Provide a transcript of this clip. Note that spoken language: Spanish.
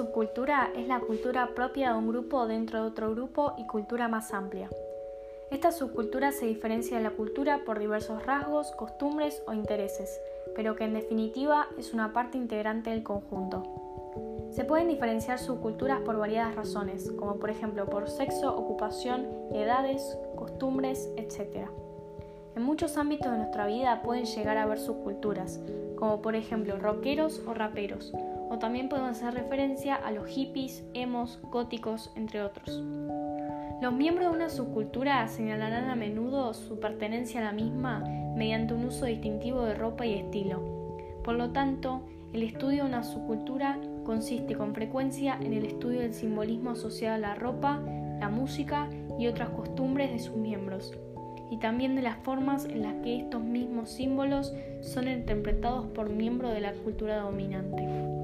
subcultura es la cultura propia de un grupo dentro de otro grupo y cultura más amplia. Esta subcultura se diferencia de la cultura por diversos rasgos, costumbres o intereses, pero que en definitiva es una parte integrante del conjunto. Se pueden diferenciar subculturas por variadas razones, como por ejemplo por sexo, ocupación, edades, costumbres, etc. En muchos ámbitos de nuestra vida pueden llegar a haber subculturas, como por ejemplo rockeros o raperos, o también pueden hacer referencia a los hippies, emos, góticos, entre otros. Los miembros de una subcultura señalarán a menudo su pertenencia a la misma mediante un uso distintivo de ropa y estilo. Por lo tanto, el estudio de una subcultura consiste con frecuencia en el estudio del simbolismo asociado a la ropa, la música y otras costumbres de sus miembros, y también de las formas en las que estos mismos símbolos son interpretados por miembros de la cultura dominante.